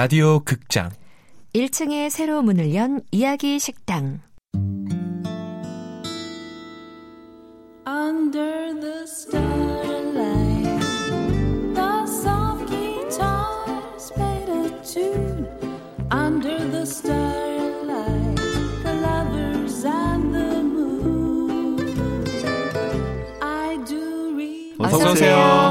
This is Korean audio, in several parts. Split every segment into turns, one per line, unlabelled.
라디오 극장.
1층에 새로 문을 연 이야기 식당.
어서 오세요.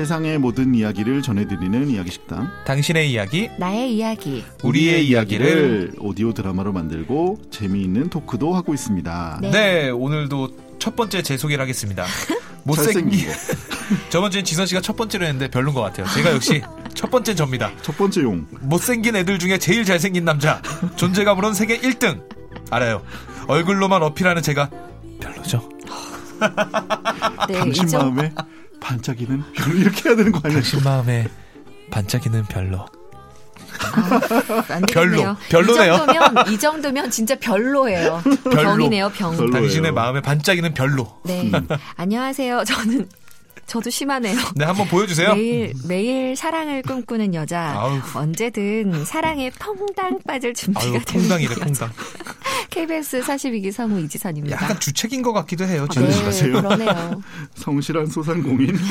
세상의 모든 이야기를 전해드리는 이야기 식당.
당신의 이야기
나의 이야기.
우리의 이야기를
오디오 드라마로 만들고 재미있는 토크도 하고 있습니다.
네.
네 오늘도 첫 번째 제 소개를 하겠습니다. 못생긴. 저번 주엔 지선 씨가 첫 번째로 했는데 별론 것 같아요. 제가 역시 첫 번째 접니다.
첫 번째 용.
못생긴 애들 중에 제일 잘생긴 남자 존재감으론 세계 1등 알아요. 얼굴로만 어필하는 제가 별로죠.
네,
당신
이정-
마음에 반짝이는 별로 이렇게 해야 되는 거 아니야?
당신 마음에 반짝이는 별로.
안
별로. 별로네요.
이 정도면, 이 정도면 진짜 별로예요.
별로.
병이네요, 병.
별로.
당신의
별로예요.
마음에 반짝이는 별로.
네. 안녕하세요. 저는, 저도 심하네요.
네 한번 보여주세요.
매일, 매일 사랑을 꿈꾸는 여자.
아우.
언제든 사랑에 펑당 빠질 준비가
아유
되는
퐁당이래 퐁당.
KBS 42기 성우 이지선입니다.
약간 주책인 것 같기도 해요.
네,
지금
네.
그러네요.
성실한 소상공인.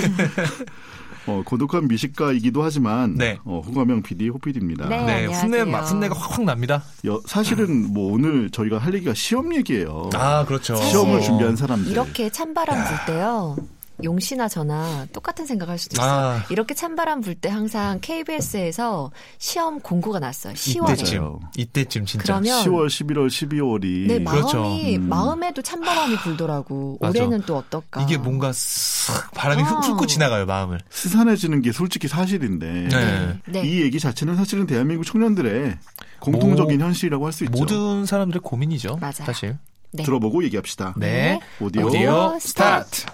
어, 고독한 미식가이기도 하지만
네.
어, 후가명 PD, 호PD입니다.
네.
네, 훈내. 훈내가 확확 납니다.
사실은 뭐 오늘 저희가 할 얘기가 시험 얘기예요.
아 그렇죠.
시험을
사실
준비한 사람들.
이렇게 찬바람 불 때요. 용씨나 저나 똑같은 생각할 수도 있어요.
아.
이렇게 찬바람 불 때 항상 KBS에서 시험 공고가 났어요. 10월에.
이때쯤. 이때쯤 진짜.
그러면
10월, 11월, 12월이
네,
그렇죠.
마음이
음.
마음에도 찬바람이 불더라고.
맞아.
올해는 또 어떨까?
이게 뭔가 쓱 바람이
아.
훑고 지나가요 마음을.
스산해지는 게 솔직히 사실인데
네.
네.
이 얘기 자체는 사실은 대한민국 청년들의 공통적인 현실이라고 할 수 있죠.
모든 사람들의 고민이죠.
맞아요.
사실.
네.
들어보고 얘기합시다.
네.
오디오,
오디오
스타트.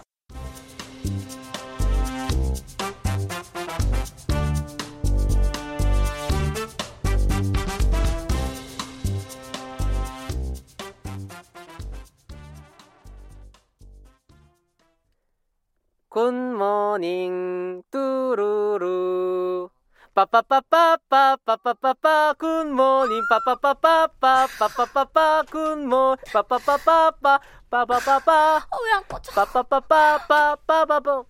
good morning 뚜루루 빠빠빠빠빠빠빠빠빠 good morning 빠빠빠빠빠빠빠빠빠 good morning 빠빠빠빠빠 빠빠빠빠
어야 꺼져.
빠빠빠빠빠빠빠빠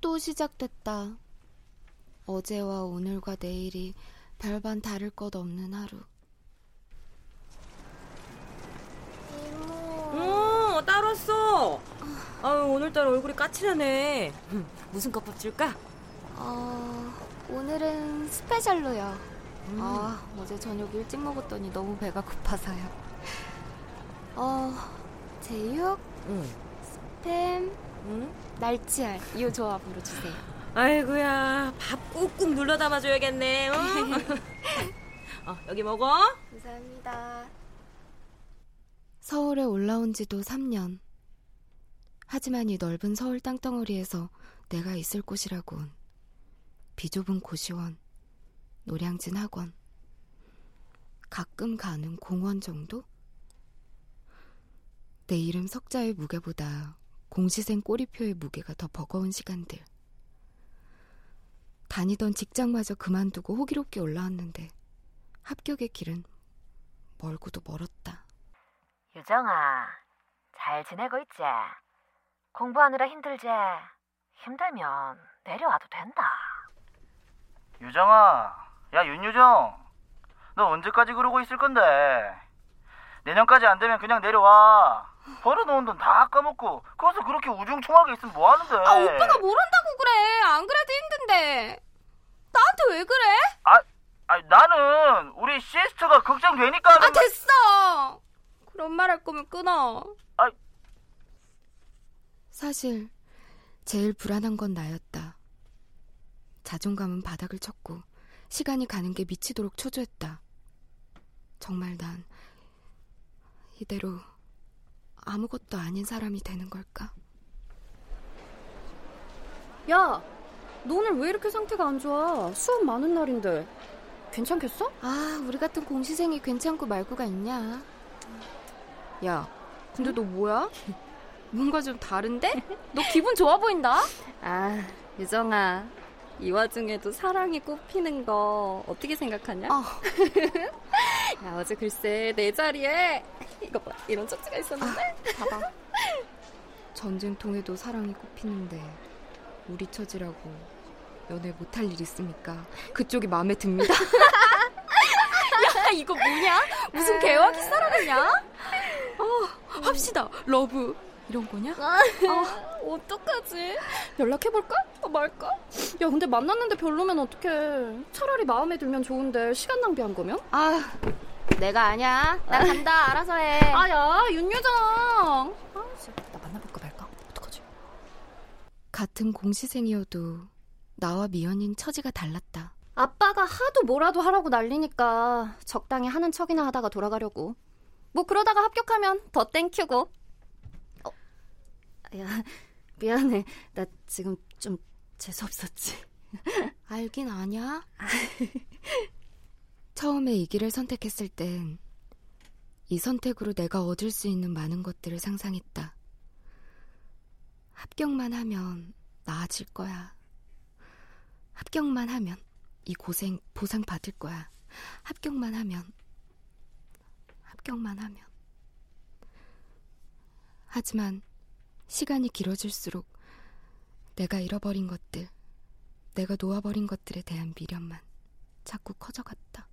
또 시작됐다. 어제와 오늘과 내일이 별반 다를 것 없는 하루.
어, 따로 왔어. 아유, 오늘따라 얼굴이 까칠하네. 무슨 컵밥 줄까?
어, 오늘은 스페셜로요. 아, 어제 저녁 일찍 먹었더니 너무 배가 고파서요. 어, 제육,
응.
햄,
응?
날치알 이 조합으로 주세요.
아이고야, 밥 꾹꾹 눌러 담아줘야겠네. 어? 어, 여기 먹어.
감사합니다. 서울에 올라온 지도 3년. 하지만 이 넓은 서울 땅덩어리에서 내가 있을 곳이라곤 비좁은 고시원, 노량진 학원, 가끔 가는 공원 정도? 내 이름 석자의 무게보다 공시생 꼬리표의 무게가 더 버거운 시간들. 다니던 직장마저 그만두고 호기롭게 올라왔는데 합격의 길은 멀고도 멀었다.
유정아, 잘 지내고 있지? 공부하느라 힘들지? 힘들면 내려와도 된다.
유정아 야 윤유정 너 언제까지 그러고 있을 건데 내년까지 안 되면 그냥 내려와 벌어놓은 돈다 까먹고 거기서 그렇게 우중충하게 있으면 뭐 하는데
아, 오빠가 뭘 한다고 그래. 안 그래도 힘든데. 나한테 왜 그래?
아, 나는 우리 시스터가 걱정되니까
아, 됐어. 그런 말 할 거면 끊어.
아.
사실 제일 불안한 건 나였다. 자존감은 바닥을 쳤고 시간이 가는 게 미치도록 초조했다. 정말 난 이대로 아무것도 아닌 사람이 되는 걸까?
야, 너 오늘 왜 이렇게 상태가 안 좋아? 수업 많은 날인데. 괜찮겠어?
아, 우리 같은 공시생이 괜찮고 말고가 있냐?
야, 근데 너 뭐야? 뭔가 좀 다른데? 너 기분 좋아 보인다?
아, 유정아.
이 와중에도 사랑이 꽃피는 거 어떻게 생각하냐?
어.
야, 어제 글쎄 내 자리에 이거 봐 이런 쪽지가 있었는데
봐봐. 전쟁통에도 사랑이 꽃피는데 우리 처지라고 연애 못할 일 있습니까? 그쪽이 마음에 듭니다.
야, 이거 뭐냐? 무슨 개화기 사랑이냐? 어, 합시다. love. 이런 거냐? 아, 어떡하지? 연락해볼까? 어, 말까? 야, 근데 만났는데 별로면 어떡해. 차라리 마음에 들면 좋은데 시간 낭비한 거면?
아, 내가 아냐. 나 간다. 알아서 해.
아, 야, 윤유정. 아, 진짜 나 만나볼까 말까? 어떡하지?
같은 공시생이어도 나와 미연인 처지가 달랐다.
아빠가 하도 뭐라도 하라고 난리니까 적당히 하는 척이나 하다가 돌아가려고. 뭐 그러다가 합격하면 더 땡큐고. 어, 야, 미안해. 나 지금 좀 재수없었지.
알긴 아냐? 처음에 이 길을 선택했을 땐 이 선택으로 내가 얻을 수 있는 많은 것들을 상상했다. 합격만 하면 나아질 거야. 합격만 하면 이 고생 보상 받을 거야. 합격만 하면 합격만 하면 하지만 시간이 길어질수록 내가 잃어버린 것들, 내가 놓아버린 것들에 대한 미련만 자꾸 커져갔다.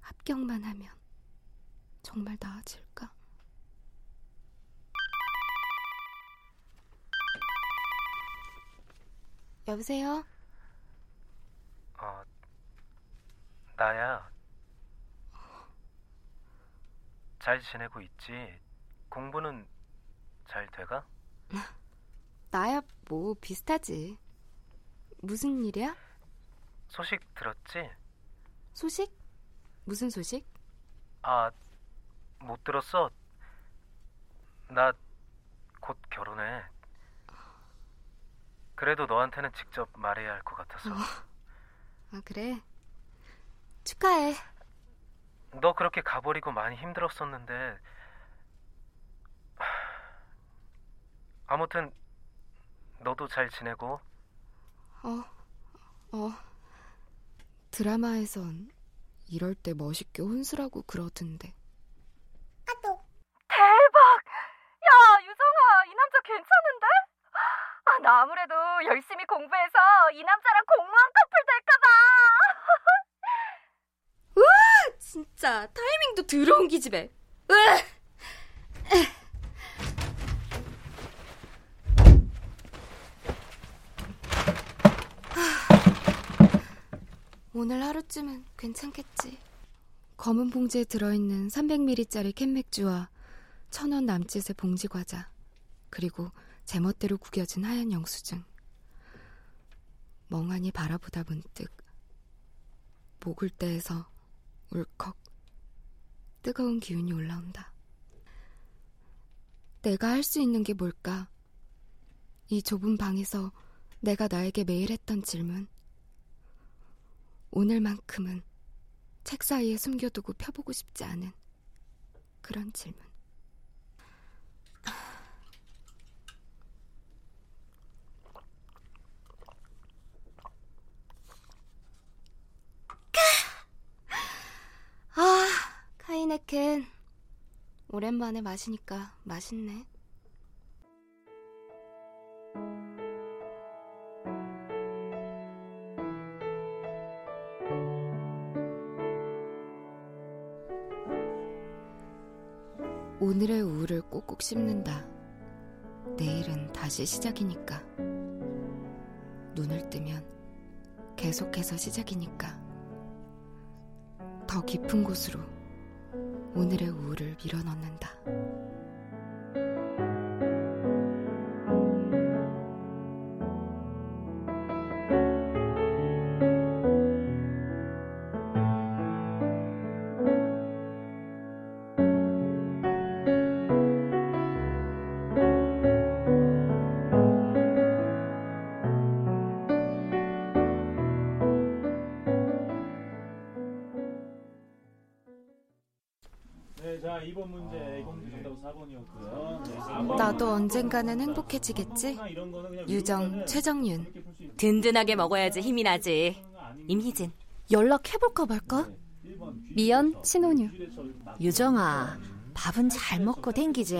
합격만 하면 정말 나아질까? 여보세요?
어, 나야. 잘 지내고 있지? 공부는 잘 돼가?
나야 뭐 비슷하지. 무슨 일이야?
소식 들었지?
소식? 무슨 소식?
아, 못 들었어. 나 곧 결혼해. 그래도 너한테는 직접 말해야 할 것 같아서.
아 그래. 축하해.
너 그렇게 가버리고 많이 힘들었었는데. 하, 아무튼 너도 잘 지내고.
어, 어. 드라마에선 이럴 때 멋있게 혼술하고 그러던데.
대박! 야, 유정아, 이 남자 괜찮은데? 아, 나 아무래도 열심히 공부해서 이 남자랑 공무원 커플 될까봐. 우와, 진짜 타이밍도 더러운 기집애. 으아!
오늘 하루쯤은 괜찮겠지. 검은 봉지에 들어있는 300ml짜리 캔맥주와 천 원 남짓의 봉지 과자, 그리고 제멋대로 구겨진 하얀 영수증. 멍하니 바라보다 문득 목을 떼에서 울컥 뜨거운 기운이 올라온다. 내가 할 수 있는 게 뭘까? 이 좁은 방에서 내가 나에게 매일 했던 질문. 오늘만큼은 책 사이에 숨겨두고 펴보고 싶지 않은 그런 질문. 아, 카이네켄. 오랜만에 마시니까 맛있네. 우울을 꼭꼭 씹는다. 내일은 다시 시작이니까. 눈을 뜨면 계속해서 시작이니까. 더 깊은 곳으로 오늘의 우울을 밀어넣는다.
네, 자
나도 언젠가는 행복해지겠지? 유정, 최정윤.
든든하게 먹어야지 힘이 나지. 임희진.
연락해볼까 말까? 미연, 신혼유.
유정아, 밥은 잘 먹고 댕기지.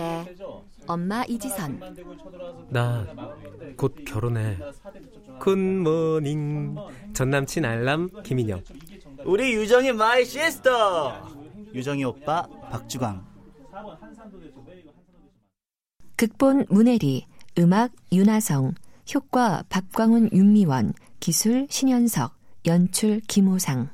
엄마 이지선.
나 곧 결혼해. 굿모닝. 전 남친 알람 김인영.
우리 유정이 my sister. 유정이 오빠 박주광.
극본 문혜리, 음악 윤하성, 효과 박광훈 윤미원, 기술 신현석, 연출 김호상.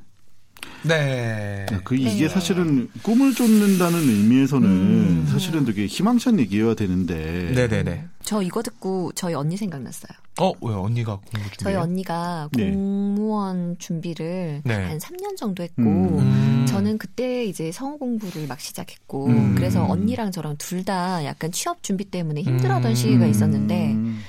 네.
그 이게 사실은 꿈을 쫓는다는 의미에서는 사실은 되게 희망찬 얘기여야 되는데.
네네네.
저 이거 듣고 저희 언니 생각났어요.
어, 왜 언니가 공부 준비?
저희 언니가
네.
공무원 준비를
네.
한 3년 정도 했고
음.
저는 그때 이제 성우 공부를 막 시작했고
음.
그래서 언니랑 저랑 둘 다 약간 취업 준비 때문에 힘들어하던
음.
시기가 있었는데
음.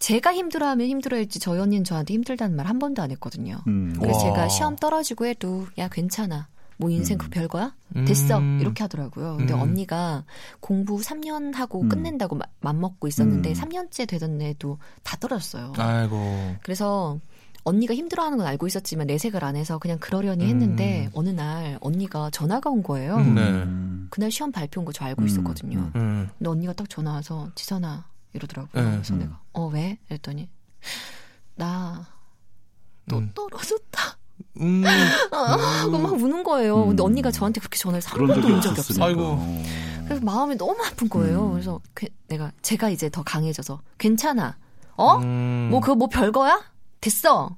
제가 힘들어하면 힘들어했지 저희 언니는 저한테 힘들다는 말 한 번도 안 했거든요.
음.
그래서
와.
제가 시험 떨어지고 해도 야 괜찮아. 뭐 인생
음.
그 별거야? 됐어.
음.
이렇게 하더라고요. 근데
음.
언니가 공부 3년 하고
음.
끝낸다고 마- 맘먹고 있었는데
음.
3년째 되던 애도 다 떨어졌어요.
아이고.
그래서 언니가 힘들어하는 건 알고 있었지만 내색을 안 해서 그냥 그러려니 했는데
음.
어느 날 언니가 전화가 온 거예요.
음. 네.
음.
그날 시험 발표인 거 저 알고
음.
있었거든요.
음.
음.
근데 언니가 딱 전화 와서 지선아 이러더라고요.
네.
그래서
음.
내가 어 왜? 이랬더니 나또
음.
떨어졌다.
음.
하고 막 우는 거예요. 근데
음.
언니가 저한테 그렇게 전화를 한
그런
번도
적이
온 적이. 없어요.
아이고.
그래서 마음이 너무 아픈 거예요.
음.
그래서 그- 내가 제가 이제 더 강해져서 괜찮아. 어?
음.
뭐 그거 뭐 별거야? 됐어.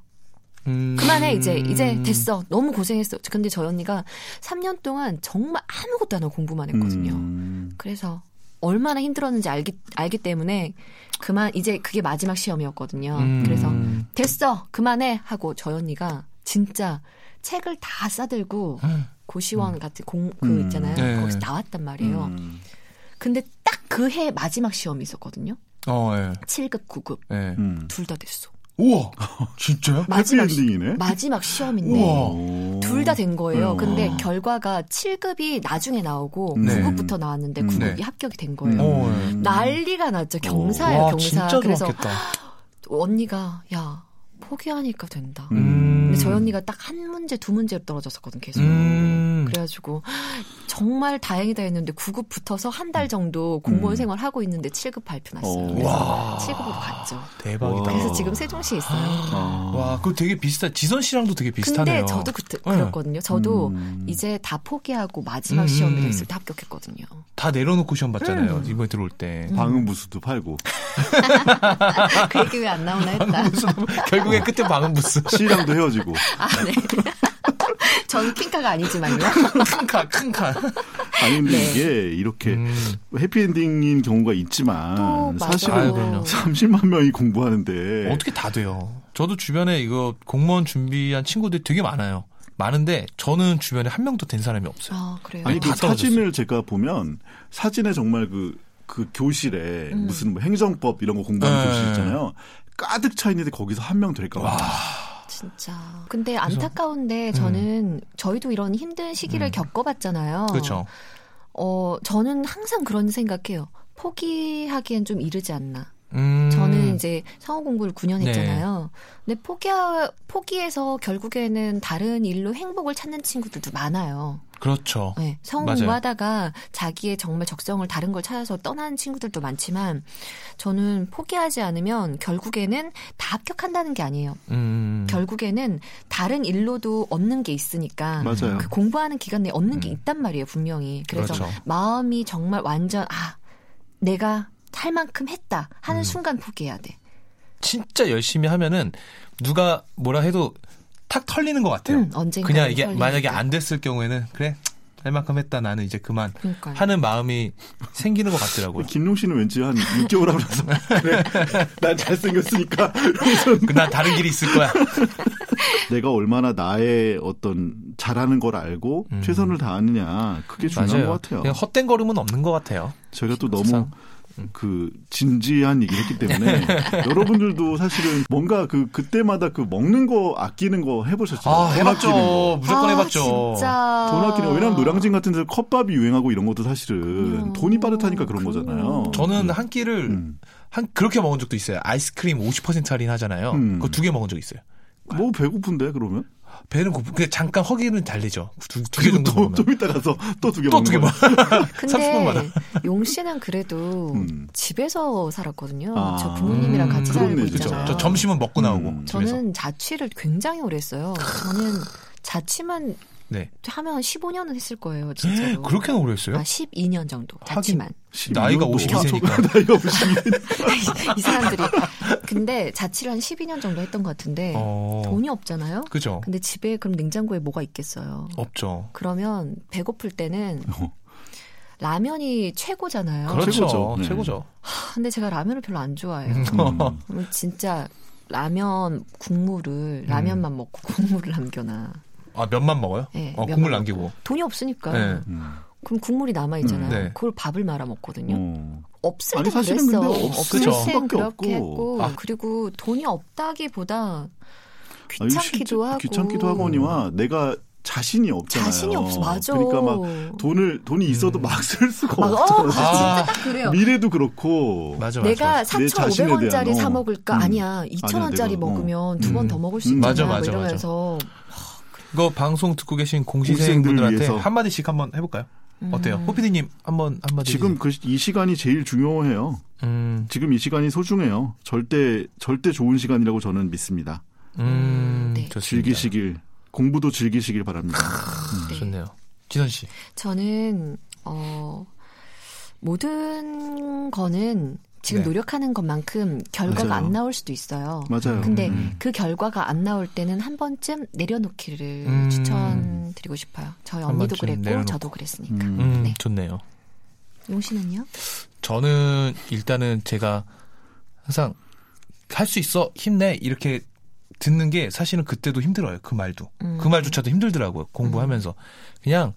음.
그만해 이제 이제 됐어. 너무 고생했어. 근데 저희 언니가 3년 동안 정말 아무것도 안 하고 공부만 했거든요.
음.
그래서 얼마나 힘들었는지 알기 알기 때문에 그만 이제 그게 마지막 시험이었거든요.
음.
그래서 됐어 그만해 하고 저희 언니가 진짜 책을 다 싸들고
음.
고시원 같은 공그
음.
있잖아요.
네.
거기서 나왔단 말이에요.
음.
근데 딱 그 해 마지막 시험이 있었거든요.
어, 예.
7급, 9급
예.
음.
둘다 됐어.
우와. 진짜요?
마지막 시-
해피엔딩이네.
마지막 시험인데. 둘 다 된 거예요.
어.
근데 결과가 7급이 나중에 나오고
네.
9급부터 나왔는데
음.
9급이
네.
합격이 된 거예요.
어, 예.
음.
난리가 났죠. 경사예요,
와,
경사. 그래서. 언니가 야 포기하니까 된다.
음.
근데 저희 언니가 딱 한 문제, 두 문제로 떨어졌었거든 계속.
음.
그래가지고 정말 다행이다 했는데 9급 붙어서 한 달 정도 공무원
음.
생활 하고 있는데 7급 발표 났어요.
어.
그래서
와.
7급으로 갔죠.
대박이다.
그래서 지금 세종시에 있어요.
아.
와, 그거 되게 비슷한, 지선 씨랑도 되게
근데
비슷하네요.
저도 그,
네.
그랬거든요. 저도
음.
이제 다 포기하고 마지막
음.
시험을 했을 때 합격했거든요.
다 내려놓고 시험 봤잖아요.
음.
이번에 들어올 때.
방음 부스도 팔고
그 얘기 왜 안 나오나 했다.
결국에 끝에 방음 부스.
씨랑도 헤어지고
아, 네. 전 핑카가 아니지만요.
큰 칸.
아니 근데
네.
이게 이렇게
음.
해피엔딩인 경우가 있지만. 사실은
아유, 그럼요.
30만 명이 공부하는데
어떻게 다 돼요? 저도 주변에 이거 공무원 준비한 친구들이 되게 많아요. 많은데 저는 주변에 한 명도 된 사람이 없어요.
아, 그래요?
아니
그다 떨어졌어요.
사진을 제가 보면 사진에 정말 그, 그 교실에
음.
무슨 뭐 행정법 이런 거 공부하는
네.
교실 있잖아요. 가득 차 있는데 거기서 한 명 될까 봐.
진짜. 근데 안타까운데 저는 저희도 이런 힘든 시기를
음.
겪어봤잖아요.
그렇죠.
어, 저는 항상 그런 생각해요. 포기하기엔 좀 이르지 않나.
음.
저는 이제 성우 공부를 9년
네.
했잖아요. 근데 포기 포기해서 결국에는 다른 일로 행복을 찾는 친구들도 많아요.
그렇죠.
네, 성우
맞아요.
공부하다가 자기의 정말 적성을 다른 걸 찾아서 떠나는 친구들도 많지만 저는 포기하지 않으면 결국에는 다 합격한다는 게 아니에요.
음.
결국에는 다른 일로도 얻는 게 있으니까
맞아요.
그 공부하는 기간 내에 얻는 게
음.
있단 말이에요, 분명히. 그래서
그렇죠.
마음이 정말 완전 아 내가 할 만큼 했다 하는
음.
순간 포기해야 돼.
진짜 열심히 하면은 누가 뭐라 해도 탁 털리는 것 같아요.
음, 언젠가
그냥 이게 만약에 안 됐을 경우에는 그래 할 만큼 했다 나는 이제 그만
그러니까요.
하는 마음이 생기는 것 같더라고요.
김용 씨는 왠지 한 6개월 하고 나서 그래 난 잘생겼으니까 이러면서
난 다른 길이 있을 거야.
내가 얼마나 나의 어떤 잘하는 걸 알고
음.
최선을 다하느냐 그게 중요한
맞아요.
것 같아요.
그냥 헛된 걸음은 없는 것 같아요.
저희가 또 너무. 그 진지한 얘기를 했기 때문에 여러분들도 사실은 뭔가 그 그때마다 그 먹는 거 아끼는 거 해보셨죠?
아,
돈
해봤죠. 무조건
아,
해봤죠.
진짜.
돈 아끼는 거. 왜냐면 노량진 같은 데서 컵밥이 유행하고 이런 것도 사실은. 돈이 빠듯하니까 그런. 거잖아요.
저는 한 끼를
음.
한 그렇게 먹은 적도 있어요. 아이스크림 50% 할인 하잖아요.
음.
그거 두 개 먹은 적 있어요.
뭐 배고픈데 그러면?
배는 고프. 근데 잠깐 허기는 달리죠. 두개
그리고
정도
또,
먹으면.
좀 이따 가서 또
두개또
먹는
두개
거야.
먹어.
근데
30분마다.
용 씨는 그래도
음.
집에서 살았거든요.
아.
저 부모님이랑 같이
음,
살고
그렇네.
있잖아요.
저 점심은 먹고 나오고
음.
집에서.
저는 자취를 굉장히 오래 했어요. 저는 자취만
네.
하면 15년은 했을 거예요, 진짜로.
그렇게나 오래 했어요?
아, 12년 정도. 자취만.
나이가
52세니까.
52세니까.
나이가 52세.
이 사람들이. 근데 자취를 한 12년 정도 했던 것 같은데
어.
돈이 없잖아요.
그죠.
근데 집에 그럼 냉장고에 뭐가 있겠어요.
없죠.
그러면 배고플 때는
어.
라면이 최고잖아요.
그렇죠.
최고죠. 네.
최고죠.
하, 근데 제가 라면을 별로 안 좋아해요.
음.
진짜 라면 국물을 라면만 먹고 국물을 남겨놔.
아, 면만 먹어요?
네,
어,
면만
국물
먹고.
남기고.
돈이 없으니까.
네.
음.
그럼 국물이 남아 있잖아요.
음, 네.
그걸 밥을 말아 먹거든요.
어.
없을
사실은
그랬어.
근데
없을. 땐
수밖에
그렇게
없고.
했고
아.
그리고 돈이 없다기보다
아니,
귀찮기도
실제
하고
귀찮기도 하거니와 내가 자신이 없잖아요.
자신이 없어. 맞아.
그러니까 막 돈을 돈이 있어도 막쓸 수가
막, 어,
없잖아.
진짜 딱 그래요.
미래도 그렇고.
맞아, 맞아.
내가
내 자신에
4,500원짜리
대한,
사
어.
먹을까?
음.
아니야. 2,000원짜리
아니야, 내가,
먹으면 두번
음.
더 먹을 수
음.
있잖아.
맞아,
뭐
맞아,
이러면서
이거 방송 듣고 계신 공시생분들한테
위해서.
한마디씩 한번 해볼까요? 어때요?
음.
호피디님 한번 한마디.
지금 그 이 시간이 제일 중요해요.
음,
지금 이 시간이 소중해요. 절대 절대 좋은 시간이라고 저는 믿습니다.
음,
네.
좋습니다.
즐기시길 공부도 즐기시길 바랍니다.
네.
좋네요. 진원 씨.
저는 어 모든 거는 지금
네.
노력하는 것만큼 결과가
맞아요.
안 나올 수도 있어요.
맞아요.
근데
음.
그 결과가 안 나올 때는 한 번쯤 내려놓기를
음.
추천드리고 싶어요. 저희
한
언니도 그랬고
내려놓고.
저도 그랬으니까.
음.
음,
네.
좋네요.
용 씨는요?
저는 일단은 제가 항상 할 수 있어 힘내 이렇게 듣는 게 사실은 그때도 힘들어요. 그 말도
음.
그 말조차도 힘들더라고요. 공부하면서 그냥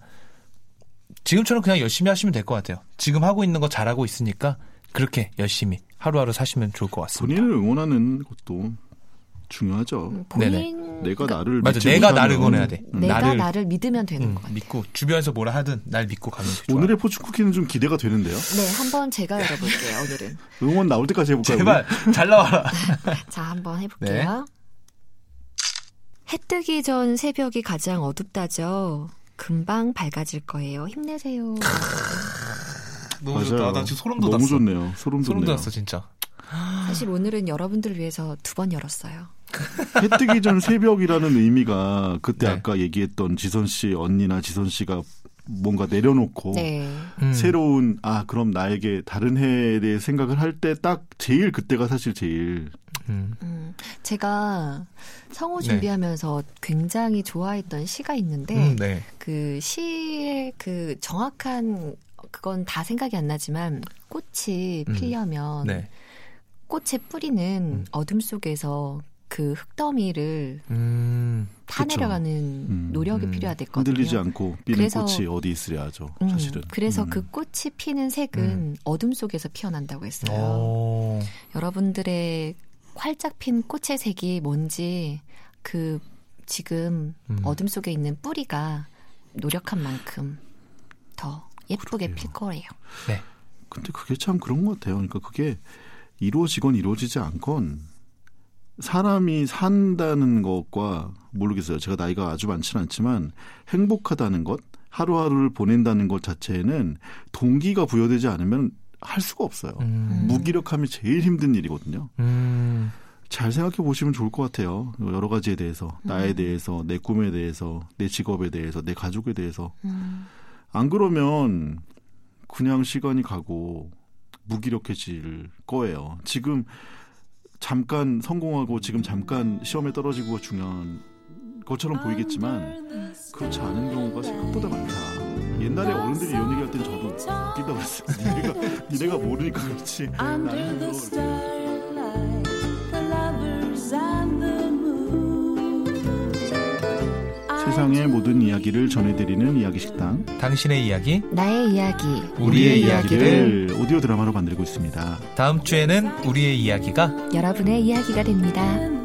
지금처럼 그냥 열심히 하시면 될 것 같아요. 지금 하고 있는 거 잘하고 있으니까 그렇게 열심히 하루하루 사시면 좋을 것 같습니다.
본인을 응원하는 것도 중요하죠.
음,
네네.
본인
내가 나를
맞아,
믿지
내가
못하면-
나를 응원해야 돼.
음.
내가
나를-
나를 믿으면 되는
음,
것 같아요.
믿고 주변에서 뭐라 하든 날 믿고 가면 좋아요.
오늘의 포춘 쿠키는 좀 기대가 되는데요.
네, 한번 제가 열어볼게요. 오늘은.
응원 나올 때까지 해볼까요?
제발 잘 나와라.
자, 한번
네.
해볼게요. 해 뜨기 전 새벽이 가장 어둡다죠. 금방 밝아질 거예요. 힘내세요.
너무
맞아요.
좋다. 나 지금 소름 돋았어.
너무 좋네요. 소름
소름
돋네요.
돋았어 진짜.
사실 오늘은 여러분들을 위해서 두 번 열었어요.
해 뜨기 전 새벽이라는 의미가 그때
네.
아까 얘기했던 지선 씨 언니나 지선 씨가 뭔가 내려놓고
네.
음.
새로운 아 그럼 나에게 다른 해에 대해 생각을 할 때 딱 제일 그때가 사실 제일
음.
음, 제가 성우
네.
준비하면서 굉장히 좋아했던 시가 있는데
음, 네.
그 시의 그 정확한 그건 다 생각이 안 나지만 꽃이
음.
피려면
네.
꽃의 뿌리는
음.
어둠 속에서 그 흙더미를
음.
타내려가는
음.
노력이
음.
필요하댔거든요.
흔들리지 않고 피는
그래서-
꽃이 어디 있으랴죠.
음,
사실은.
그래서
음.
그 꽃이 피는 색은
음.
어둠 속에서 피어난다고 했어요.
오.
여러분들의 활짝 핀 꽃의 색이 뭔지 그 지금
음.
어둠 속에 있는 뿌리가 노력한 만큼 더 예쁘게
그러게요.
필 거예요.
네.
근데 그게 참 그런 것 같아요. 그러니까 그게 이루어지건 이루어지지 않건 사람이 산다는 것과 모르겠어요. 제가 나이가 아주 많지는 않지만 행복하다는 것, 하루하루를 보낸다는 것 자체에는 동기가 부여되지 않으면 할 수가 없어요.
음.
무기력함이 제일 힘든 일이거든요.
음.
잘 생각해 보시면 좋을 것 같아요. 여러 가지에 대해서, 나에 대해서, 내 꿈에 대해서, 내 직업에 대해서, 내 가족에 대해서.
음.
안 그러면 그냥 시간이 가고 무기력해질 거예요. 지금 잠깐 성공하고 지금 잠깐 시험에 떨어지고 중요한 것처럼 보이겠지만 그렇지 않은 경우가 생각보다 많다. 옛날에 어른들이 이런 얘기할 땐 저도 웃긴다 그랬어요. 니네가, 니네가 모르니까 그렇지. 나는 세상의 모든 이야기를 전해드리는 이야기 식당.
당신의 이야기,
나의 이야기.
우리의 이야기를
오디오 드라마로 만들고 있습니다.
다음 주에는 우리의 이야기가
여러분의 이야기가 됩니다.